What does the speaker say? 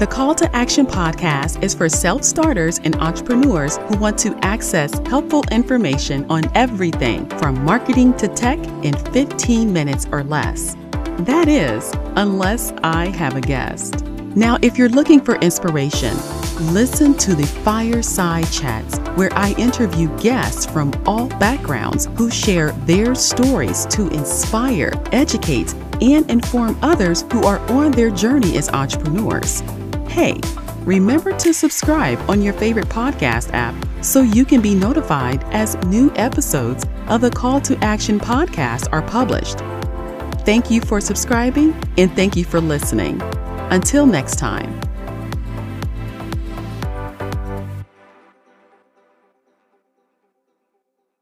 The Call to Action podcast is for self starters and entrepreneurs who want to access helpful information on everything from marketing to tech in 15 minutes or less. That is, unless I have a guest. Now, if you're looking for inspiration, listen to the Fireside Chats, where I interview guests from all backgrounds who share their stories to inspire, educate, and inform others who are on their journey as entrepreneurs. Hey, remember to subscribe on your favorite podcast app so you can be notified as new episodes of the Call to Action podcast are published. Thank you for subscribing and thank you for listening. Until next time.